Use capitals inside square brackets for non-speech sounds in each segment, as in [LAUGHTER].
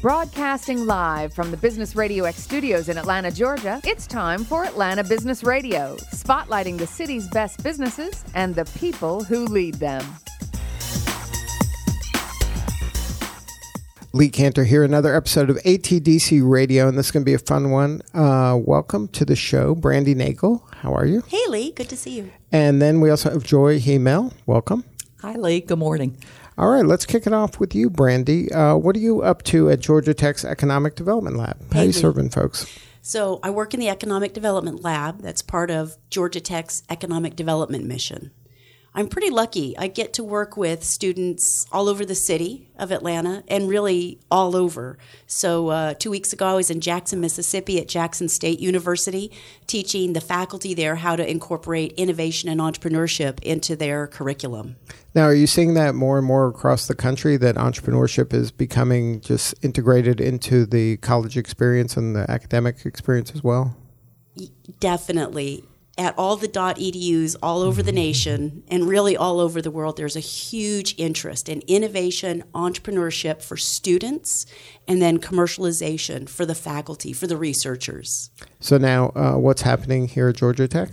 Broadcasting live from the Business Radio X studios in Atlanta, Georgia, it's time for Atlanta Business Radio, spotlighting the city's best businesses and the people who lead them. Lee Kantor here, another episode of ATDC Radio, and this is going to be a fun one. Uh, welcome to the show, Brandy Nagel. How are you? Hey, Lee. Good to see you. And then we also have Joy Hemel. Welcome. Hi, Lee. Good morning. All right, let's kick it off with you, Brandy. Uh, what are you up to at Georgia Tech's Economic Development Lab? How are you serving folks? So, I work in the Economic Development Lab. That's part of Georgia Tech's Economic Development Mission. I'm pretty lucky. I get to work with students all over the city of Atlanta and really all over. So, uh, two weeks ago, I was in Jackson, Mississippi at Jackson State University teaching the faculty there how to incorporate innovation and entrepreneurship into their curriculum. Now, are you seeing that more and more across the country that entrepreneurship is becoming just integrated into the college experience and the academic experience as well? definitely at all the .edus all over the nation and really all over the world there's a huge interest in innovation entrepreneurship for students and then commercialization for the faculty for the researchers So now, uh, what's happening here at Georgia Tech?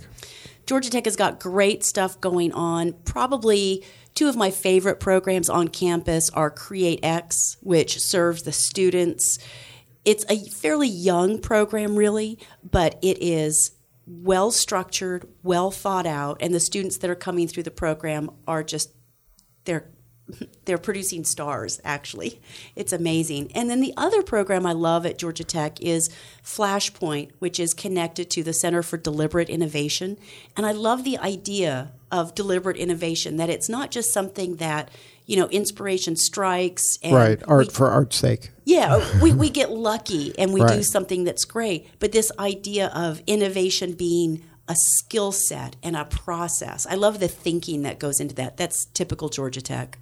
Georgia Tech has got great stuff going on. Probably two of my favorite programs on campus are Create X, which serves the students. It's a fairly young program, really, but it is well structured, well thought out, and the students that are coming through the program are just they're they're producing stars actually it's amazing and then the other program i love at georgia tech is flashpoint which is connected to the center for deliberate innovation and i love the idea of deliberate innovation that it's not just something that you know inspiration strikes and right, art we- for art's sake. yeah, [LAUGHS] we, we get lucky and we do something that's great. But this idea of innovation being a skill set and a process, I love the thinking that goes into that. That's typical Georgia Tech.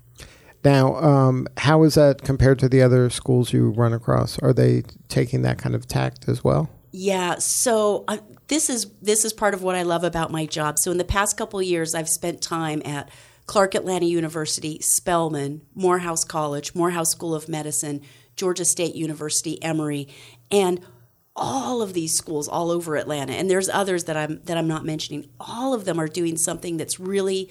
Now, um, how is that compared to the other schools you run across? Are they taking that kind of tact as well? Yeah, so uh, this is this is part of what I love about my job. So in the past couple years, I've spent time at Clark Atlanta University, Spelman, Morehouse College, Morehouse School of Medicine, Georgia State University, Emory, and all of these schools all over Atlanta. And there's others that I'm that I'm not mentioning. All of them are doing something that's really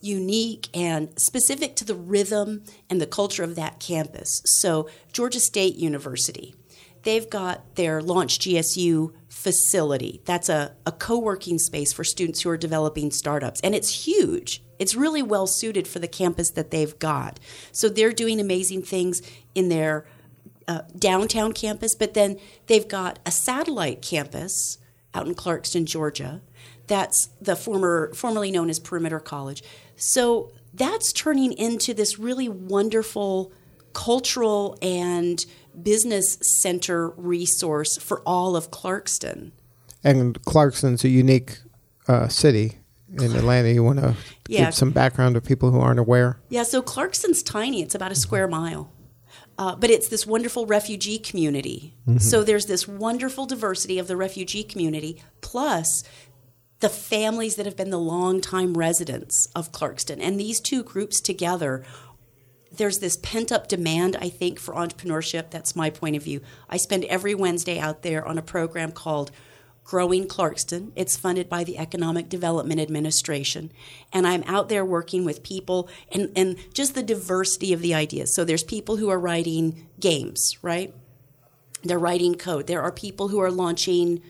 unique and specific to the rhythm and the culture of that campus. So, Georgia State University, they've got their Launch GSU facility. That's a, a co working space for students who are developing startups. And it's huge. It's really well suited for the campus that they've got. So, they're doing amazing things in their uh, downtown campus, but then they've got a satellite campus out in Clarkston, Georgia. That's the former, formerly known as Perimeter College. So that's turning into this really wonderful cultural and business center resource for all of Clarkston. And Clarkston's a unique uh, city in Atlanta. You want to Yeah. give some background to people who aren't aware? Yeah, so Clarkston's tiny. It's about a square mile. Uh, but it's this wonderful refugee community. So there's this wonderful diversity of the refugee community, plus the families that have been the longtime residents of Clarkston. And these two groups together, there's this pent up demand, I think, for entrepreneurship. That's my point of view. I spend every Wednesday out there on a program called Growing Clarkston. It's funded by the Economic Development Administration. And I'm out there working with people and, and just the diversity of the ideas. So there's people who are writing games, right? They're writing code. There are people who are launching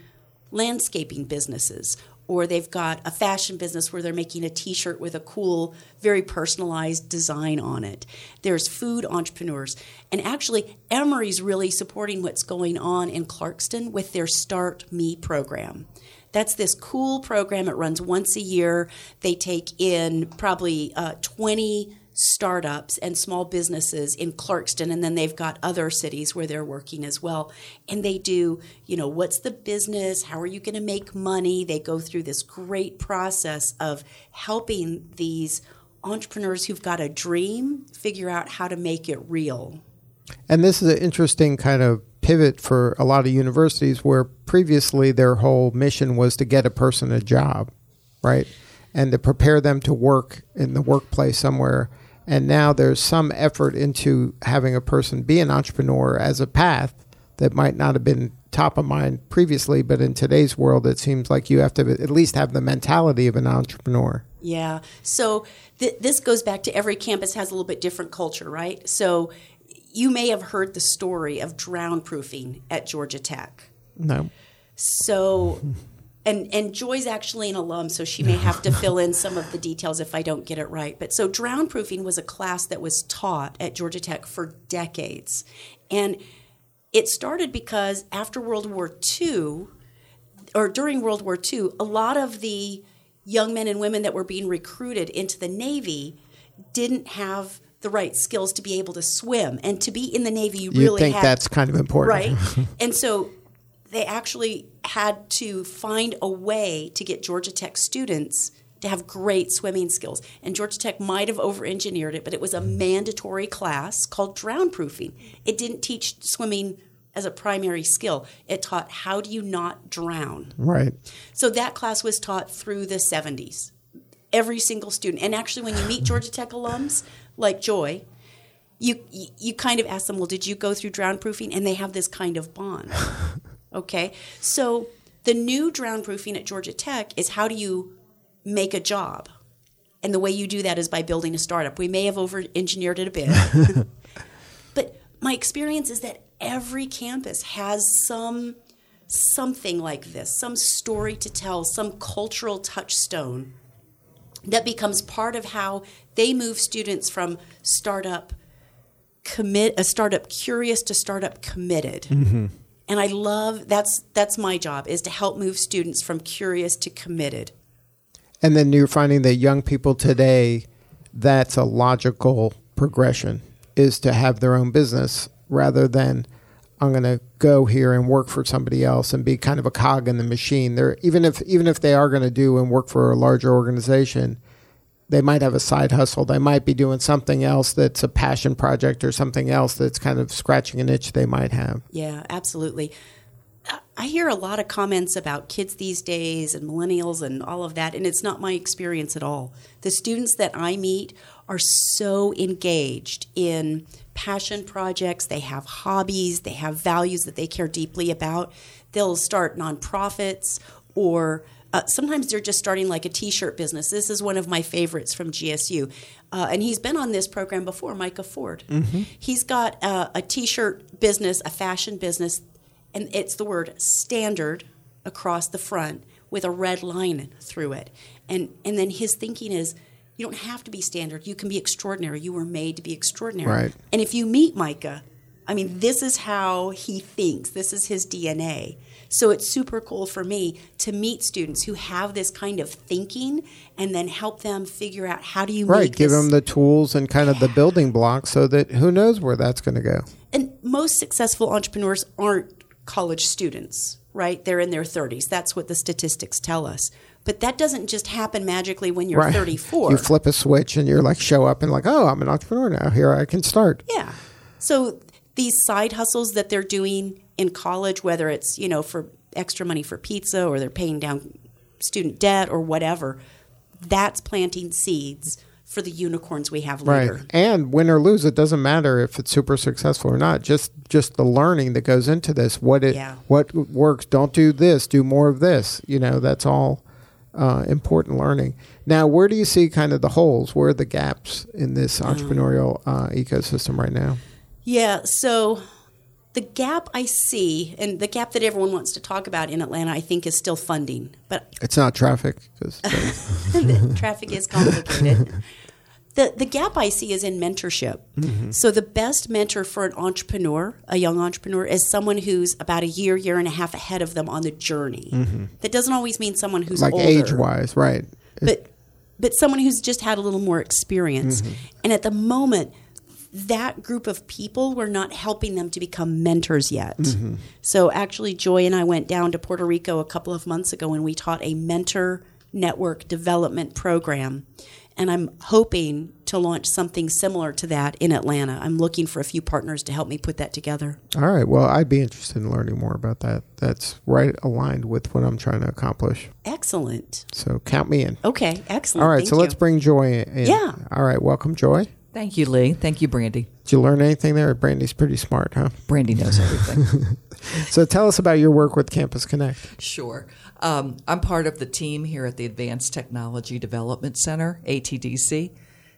landscaping businesses or they've got a fashion business where they're making a t-shirt with a cool very personalized design on it. There's food entrepreneurs. And actually emory's really supporting what's going on in clarkston with their start me program. That's this cool program. It runs once a year. They take in probably uh, 20 startups and small businesses in Clarkston, and then they've got other cities where they're working as well. And they do, you know, what's the business? How are you going to make money? They go through this great process of helping these entrepreneurs who've got a dream figure out how to make it real. And this is an interesting kind of pivot for a lot of universities where previously their whole mission was to get a person a job, right? And to prepare them to work in the workplace somewhere. And now there's some effort into having a person be an entrepreneur as a path that might not have been top of mind previously, but in today's world, it seems like you have to at least have the mentality of an entrepreneur. Yeah. So th- this goes back to every campus has a little bit different culture, right? So you may have heard the story of drown proofing at Georgia Tech. No. So and and Joy's actually an alum, so she may have to [LAUGHS] fill in some of the details if I don't get it right. But so drown proofing was a class that was taught at Georgia Tech for decades. And it started because after World War II, or during World War II, a lot of the young men and women that were being recruited into the Navy didn't have the right skills to be able to swim. And to be in the Navy, you, You really think that's kind of important. right? [LAUGHS] and so they actually had to find a way to get Georgia Tech students to have great swimming skills. And Georgia Tech might have over engineered it, but it was a mandatory class called drown proofing. It didn't teach swimming as a primary skill, it taught how do you not drown. Right. So that class was taught through the 70s. Every single student. And actually, when you meet Georgia Tech alums like Joy, you, you, you kind of ask them, well, did you go through drown proofing? And they have this kind of bond. [LAUGHS] Okay. So the new drown proofing at Georgia Tech is how do you make a job? And the way you do that is by building a startup. We may have over engineered it a bit. [LAUGHS] but my experience is that every campus has some something like this, some story to tell, some cultural touchstone that becomes part of how they move students from startup commit a startup curious to startup committed. Mm-hmm. And I love that's that's my job is to help move students from curious to committed. And then you're finding that young people today, that's a logical progression, is to have their own business rather than I'm going to go here and work for somebody else and be kind of a cog in the machine. They're even if even if they are going to do and work for a larger organization, they might have a side hustle. They might be doing something else that's a passion project or something else that's kind of scratching an itch they might have. Yeah, absolutely. I- hear a lot of comments about kids these days and millennials and all of that, and it's not my experience at all. The students that I meet are so engaged in passion projects, they have hobbies, they have values that they care deeply about. They'll start nonprofits or uh, sometimes they're just starting like a t-shirt business. This is one of my favorites from GSU, uh, and he's been on this program before. Micah Ford. He's got uh, a t-shirt business, a fashion business, and it's the word standard across the front with a red line through it. And and then his thinking is. You don't have to be standard. You can be extraordinary. You were made to be extraordinary. Right. And if you meet Micah, I mean, this is how he thinks. This is his DNA. So it's super cool for me to meet students who have this kind of thinking and then help them figure out how do you Right. Give this. them the tools and kind of the building blocks so that who knows where that's going to go. and most successful entrepreneurs aren't college students, right? They're in their 30s. That's what the statistics tell us. But that doesn't just happen magically when you're right. 34. You flip a switch and you're like, show up and like, oh, I'm an entrepreneur now. Here I can start. Yeah. So these side hustles that they're doing in college, whether it's, you know, for extra money for pizza or they're paying down student debt or whatever, that's planting seeds for the unicorns we have later. Right. And win or lose, it doesn't matter if it's super successful or not. Just just the learning that goes into this. What it Yeah. what works. Don't do this. Do more of this. You know, that's all uh, important learning. Now, where do you see kind of the holes? Where are the gaps in this Um, entrepreneurial uh, ecosystem right now? Yeah, so the gap I see, and the gap that everyone wants to talk about in Atlanta, I think, is still funding. But It's not traffic. 'cause- [LAUGHS] the [LAUGHS] traffic is complicated. The, the gap I see is in mentorship. Mm-hmm. So, the best mentor for an entrepreneur, a young entrepreneur, is someone who's about a year, year and a half ahead of them on the journey. Mm-hmm. That doesn't always mean someone who's like older, age wise, right? but but someone who's just had a little more experience. Mm-hmm. And at the moment, that group of people were not helping them to become mentors yet. Mm-hmm. So actually, Joy and I went down to Puerto Rico a couple of months ago and we taught a mentor network development program. And I'm hoping to launch something similar to that in Atlanta. I'm looking for a few partners to help me put that together. All right. Well, I'd be interested in learning more about that. That's right aligned with what I'm trying to accomplish. Excellent. So count me in. Okay, excellent. All right. Thank so let's bring Joy in. Yeah. All right. Welcome, Joy. Thank you, Lee. Thank you, Brandy. Did you learn anything there? Brandy's pretty smart, huh? Brandy knows everything. [LAUGHS] So tell us about your work with Campus Connect. Sure. Um, I'm part of the team here at the Advanced Technology Development Center, ATDC,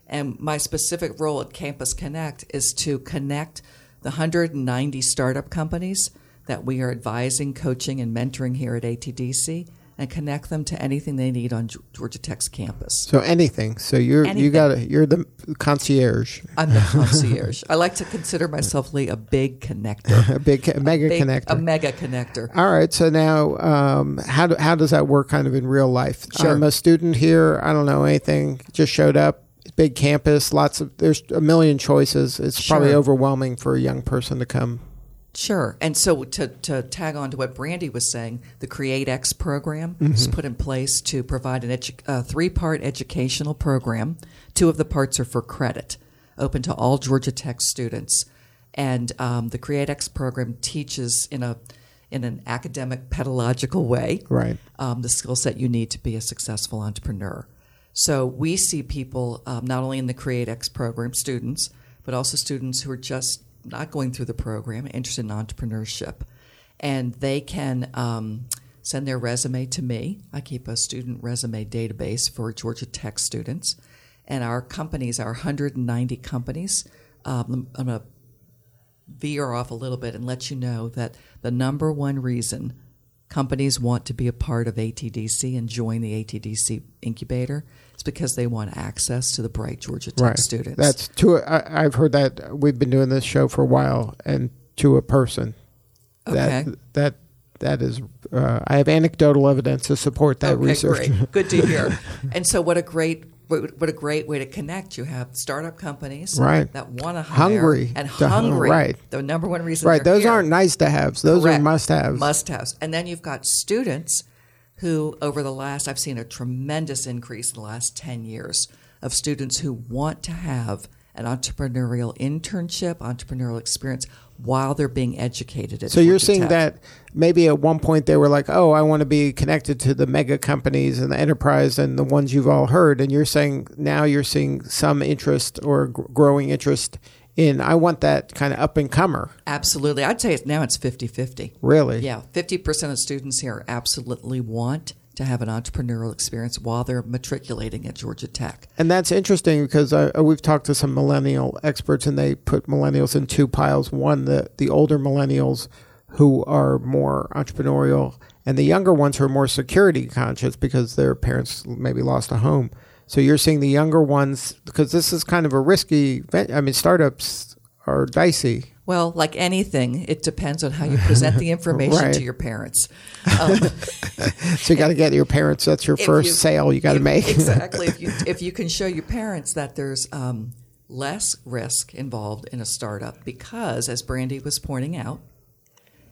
and my specific role at Campus Connect is to connect the 190 startup companies that we are advising, coaching, and mentoring here at ATDC and connect them to anything they need on Georgia Tech's campus. So anything. So you're you got you're the concierge, I'm the [LAUGHS] concierge. I like to consider myself, Lee, a big connector. [LAUGHS] a big a mega Big- connector. A mega connector. All right. So now, um, how do, how does that work, kind of in real life? Sure. I'm a student here. I don't know anything. Just showed up. Big campus. Lots of there's a million choices. It's probably overwhelming for a young person to come. Sure. And so to, to tag on to what Brandy was saying, the CreateX program was put in place to provide an edu- a three part educational program. Two of the parts are for credit, open to all Georgia Tech students. And um, the CreateX program teaches in a in an academic pedagogical way Right. um, the skill set you need to be a successful entrepreneur. So we see people um, not only in the CreateX program, students, but also students who are just not going through the program, interested in entrepreneurship. And they can um, send their resume to me. I keep a student resume database for Georgia Tech students. And our companies, our 190 companies, um, I'm going to veer off a little bit and let you know that the number one reason companies want to be a part of ATDC and join the ATDC incubator it's because they want access to the bright Georgia Tech right. students. That's to. I, I've heard that we've been doing this show for a while, and to a person. Okay. That that that is. Uh, I have anecdotal evidence to support that okay, research. great. Good to hear. [LAUGHS] and so, what a great what what a great way to connect. You have startup companies Right. that want to hire Hungry and hungry. right. The number one reason. Right. Those here. aren't nice to haves. Those are must haves. Must haves. And then you've got students who, over the last, I've seen a tremendous increase in the last 10 years of students who want to have an entrepreneurial internship, entrepreneurial experience while they're being educated at So you're Tech. that maybe at one point they were like, "Oh, I want to be connected to the mega companies and the enterprise and the ones you've all heard," and you're saying now you're seeing some interest or gr- growing interest in I want that kind of up and comer. Absolutely. I'd say it's, now it's 50 50. Really? Yeah. 50% of students here absolutely want to have an entrepreneurial experience while they're matriculating at Georgia Tech. And that's interesting because I, uh, we've talked to some millennial experts, and they put millennials in two piles. One, the the older millennials who are more entrepreneurial, and the younger ones who are more security conscious because their parents maybe lost a home. So you're seeing the younger ones because this is kind of a risky. I mean, startups are dicey. Well, like anything, it depends on how you present the [LAUGHS] information Right. to your parents. [LAUGHS] Um, So you got to get your parents. That's your first you- sale you got to make. [LAUGHS] exactly. If you if you can show your parents that there's um, less risk involved in a startup, because as Brandy was pointing out,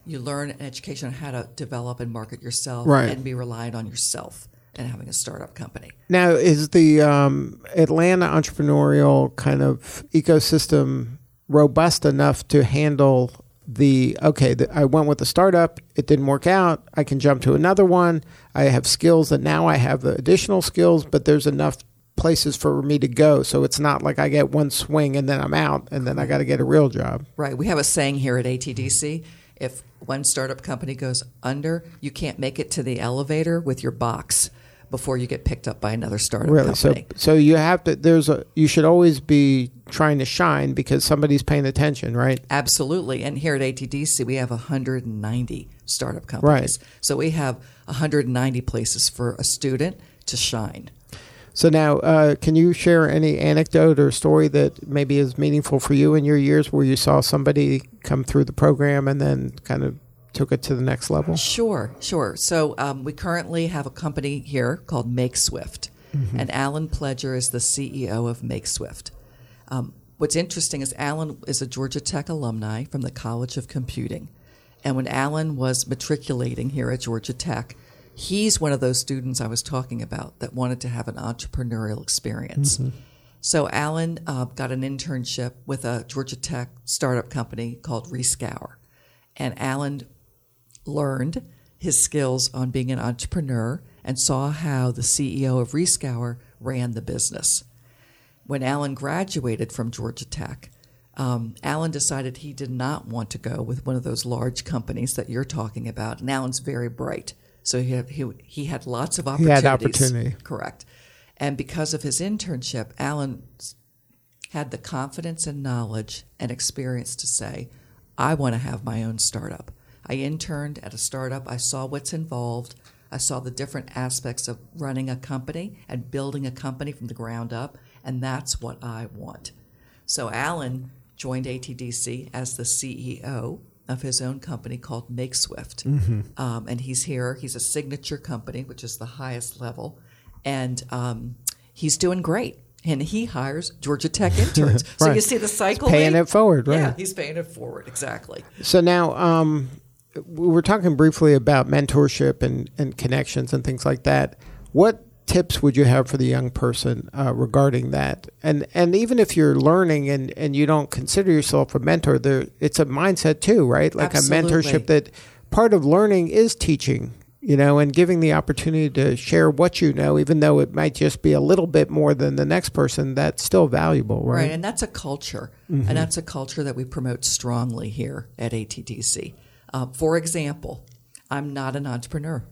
you learn an education on how to develop and market yourself, Right. and be reliant on yourself and having a startup company. Now, is the um, Atlanta entrepreneurial kind of ecosystem robust enough to handle the okay? The, I went with the startup, it didn't work out. I can jump to another one. I have skills that now I have the additional skills, but there's enough places for me to go. So it's not like I get one swing and then I'm out, and then I got to get a real job. Right. We have a saying here at ATDC: if one startup company goes under, you can't make it to the elevator with your box before you get picked up by another startup Really? So, company. so you have to. There's a. You should always be trying to shine because somebody's paying attention, right? Absolutely. And here at ATDC, we have 190 startup companies. Right. So we have 190 places for a student to shine. So now, uh, can you share any anecdote or story that maybe is meaningful for you in your years where you saw somebody come through the program and then kind of took it to the next level? Sure, sure. So um, we currently have a company here called Make Swift, and Alan Pledger is the CEO of Make Swift. Um, what's interesting is Alan is a Georgia Tech alumni from the College of Computing, and when Alan was matriculating here at Georgia Tech, he's one of those students I was talking about that wanted to have an entrepreneurial experience. So Alan uh, got an internship with a Georgia Tech startup company called Rescour, and Alan learned his skills on being an entrepreneur and saw how the CEO of Rescour ran the business. when Alan graduated from Georgia Tech, um, Alan decided he did not want to go with one of those large companies that you're talking about. And Alan's very bright, so he had, he, he had lots of opportunities. He had opportunity. Correct. And because of his internship, Alan had the confidence and knowledge and experience to say, I want to have my own startup. I interned at a startup. I saw what's involved. I saw the different aspects of running a company and building a company from the ground up, and that's what I want. So Alan joined ATDC as the CEO of his own company called MakeSwift. Um, and he's here. He's a signature company, which is the highest level. And um, he's doing great. And he hires Georgia Tech [LAUGHS] interns. So you see the cycle. paying Lee? it forward, right? Yeah, he's paying it forward. Exactly. So now, um, we were talking briefly about mentorship and, and connections and things like that. What tips would you have for the young person uh, regarding that? And and even if you're learning and, and you don't consider yourself a mentor, there it's a mindset too, right? Like Absolutely. a mentorship that part of learning is teaching. You know, and giving the opportunity to share what you know, even though it might just be a little bit more than the next person, that's still valuable, right? Right, and that's a culture, and that's a culture that we promote strongly here at ATDC. Uh, for example, I'm not an entrepreneur.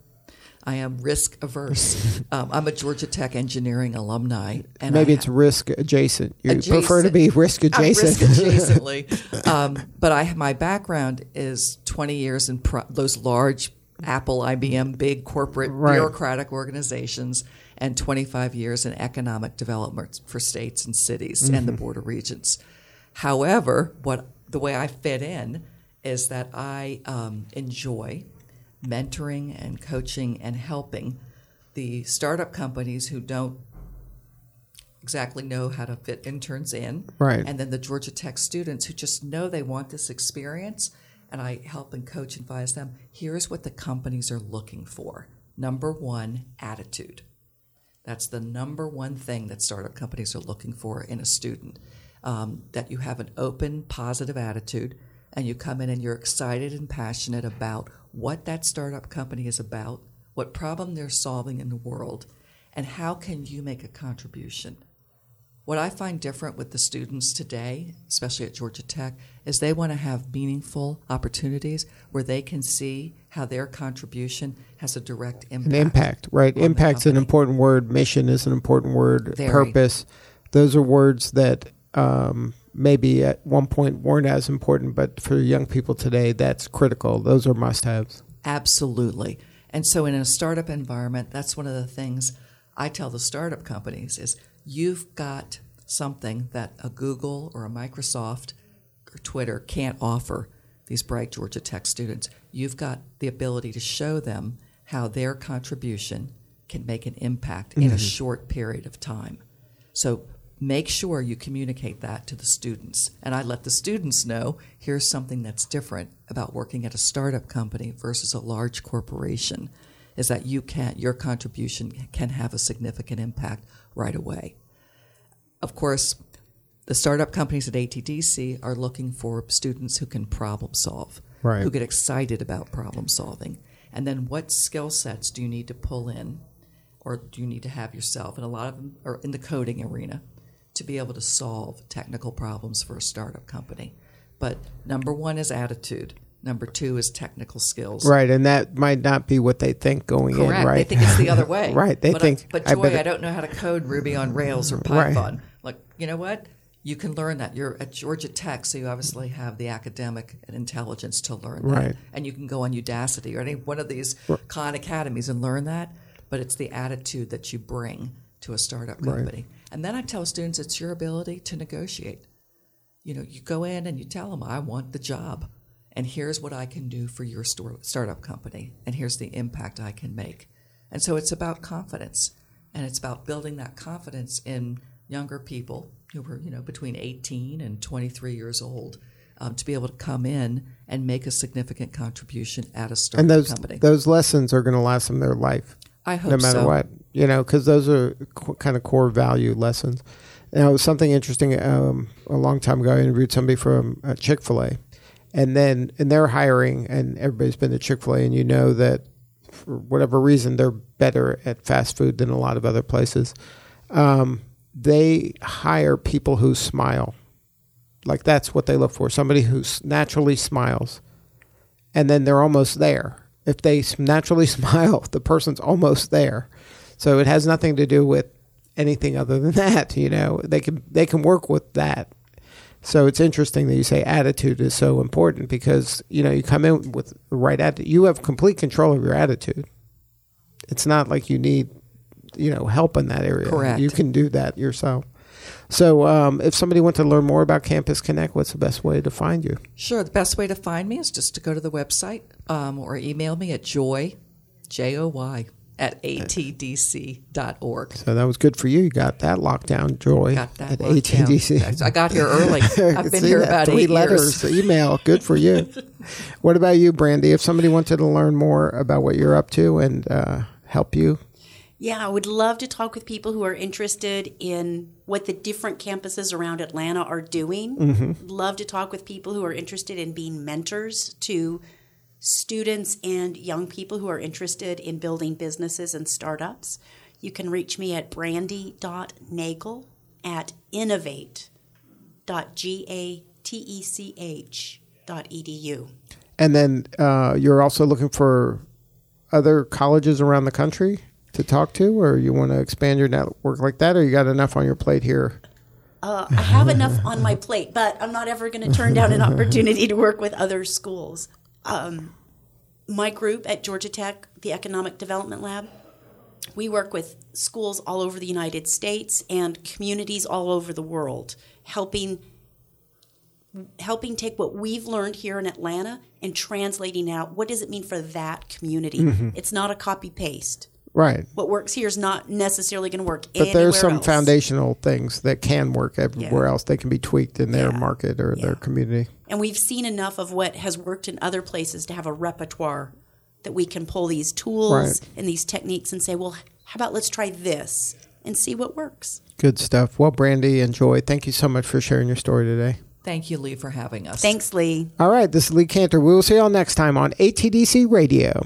I am risk averse. [LAUGHS] um, I'm a Georgia Tech engineering alumni, and Maybe I it's risk adjacent. You prefer to be risk adjacent. risk adjacently. [LAUGHS] um, but I, my background is 20 years in pro- those large Apple, IBM, big corporate Right. bureaucratic organizations, and 25 years in economic development for states and cities and the border regions. However, what the way I fit in is that I um, enjoy mentoring and coaching and helping the startup companies who don't exactly know how to fit interns in. Right. And then the Georgia Tech students who just know they want this experience, and I help and coach and advise them. Here's what the companies are looking for. Number one, attitude. That's the number one thing that startup companies are looking for in a student. Um, that you have an open, positive attitude, and you come in and you're excited and passionate about what that startup company is about, what problem they're solving in the world, and how can you make a contribution. What I find different with the students today, especially at Georgia Tech, is they want to have meaningful opportunities where they can see how their contribution has a direct impact. An impact, right? Impact's an important word. Mission is an important word. Very. Purpose. Those are words that um, maybe at one point weren't as important, but for young people today, that's critical. Those are must haves. Absolutely. And so in a startup environment, that's one of the things I tell the startup companies is you've got something that a Google or a Microsoft or Twitter can't offer these bright Georgia Tech students. You've got the ability to show them how their contribution can make an impact in a mm-hmm. short period of time. So make sure you communicate that to the students. And I let the students know here's something that's different about working at a startup company versus a large corporation is that you can't your contribution can have a significant impact right away. Of course, the startup companies at ATDC are looking for students who can problem solve, Right. who get excited about problem solving. And then what skill sets do you need to pull in or do you need to have yourself? And a lot of them are in the coding arena to be able to solve technical problems for a startup company. But number one is attitude. Number two is technical skills. Right, and that might not be what they think going Correct. in. Right. They think it's the other way. [LAUGHS] Right, they but think, I, but I Joy, better- I, don't know how to code Ruby on Rails or Right. Python. Like, you know what? You can learn that. You're at Georgia Tech, so you obviously have the academic and intelligence to learn that. Right. And you can go on Udacity or any one of these Khan academies and learn that. But it's the attitude that you bring to a startup Right. And then I tell students it's your ability to negotiate. You know, you go in and you tell them, I want the job. And here's what I can do for your store, startup company. And here's the impact I can make. And so it's about confidence. And it's about building that confidence in younger people who were, you know, between 18 and 23 years old um, to be able to come in and make a significant contribution at a startup and those company. those lessons are going to last them their life. I hope no matter so. what you know because those are kind of core value lessons now something interesting um, a long time ago i interviewed somebody from uh, chick-fil-a and then and they're hiring and everybody's been to chick-fil-a and you know that for whatever reason they're better at fast food than a lot of other places um, they hire people who smile. Like that's what they look for somebody who naturally smiles. And then they're almost there. If they naturally [LAUGHS] smile, the person's almost there. So it has nothing to do with anything other than [LAUGHS] that, you know. They can they can work with that. So it's interesting that you say attitude is so important because, you know, you come in with the right attitude. You have complete control of your attitude. It's not like you need, you know, help in that area. Correct. You can do that yourself. So, um, if somebody wants to learn more about Campus Connect, what's the best way to find you? Sure. The best way to find me is just to go to the website um, or email me at joy, J O Y, at atdc.org. So that was good for you. You got that locked down, Joy, Got that at locked down. ATDC. I got here early. [LAUGHS] I've been here that? about Three eight letters, years. email. Good for you. [LAUGHS] what about you, Brandy? If somebody wanted to learn more about what you're up to and uh, help you, Yeah, I would love to talk with people who are interested in what the different campuses around Atlanta are doing. Love to talk with people who are interested in being mentors to students and young people who are interested in building businesses and startups. You can reach me at brandy.nagel at innovate.gatech.edu. and then uh, you're also looking for other colleges around the country to talk to, or you want to expand your network like that, or you got enough on your plate here? Uh, I have enough on my plate, but I'm not ever going to turn down an [LAUGHS] opportunity to work with other schools. Um, my group at Georgia Tech, the Economic Development Lab, we work with schools all over the United States and communities all over the world, helping helping take what we've learned here in Atlanta and translating out what does it mean for that community. It's not a copy paste. Right. What works here is not necessarily going to work But anywhere there's some else. foundational things that can work everywhere Yeah. else. They can be tweaked in their Yeah. market or their community. And we've seen enough of what has worked in other places to have a repertoire that we can pull these tools Right. and these techniques and say, well, how about let's try this and see what works. Good stuff. Well, Brandy and Joy, thank you so much for sharing your story today. Thank you, Lee, for having us. Thanks, Lee. All right, this is Lee Cantor. We will see you all next time on ATDC Radio.